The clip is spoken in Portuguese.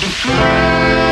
The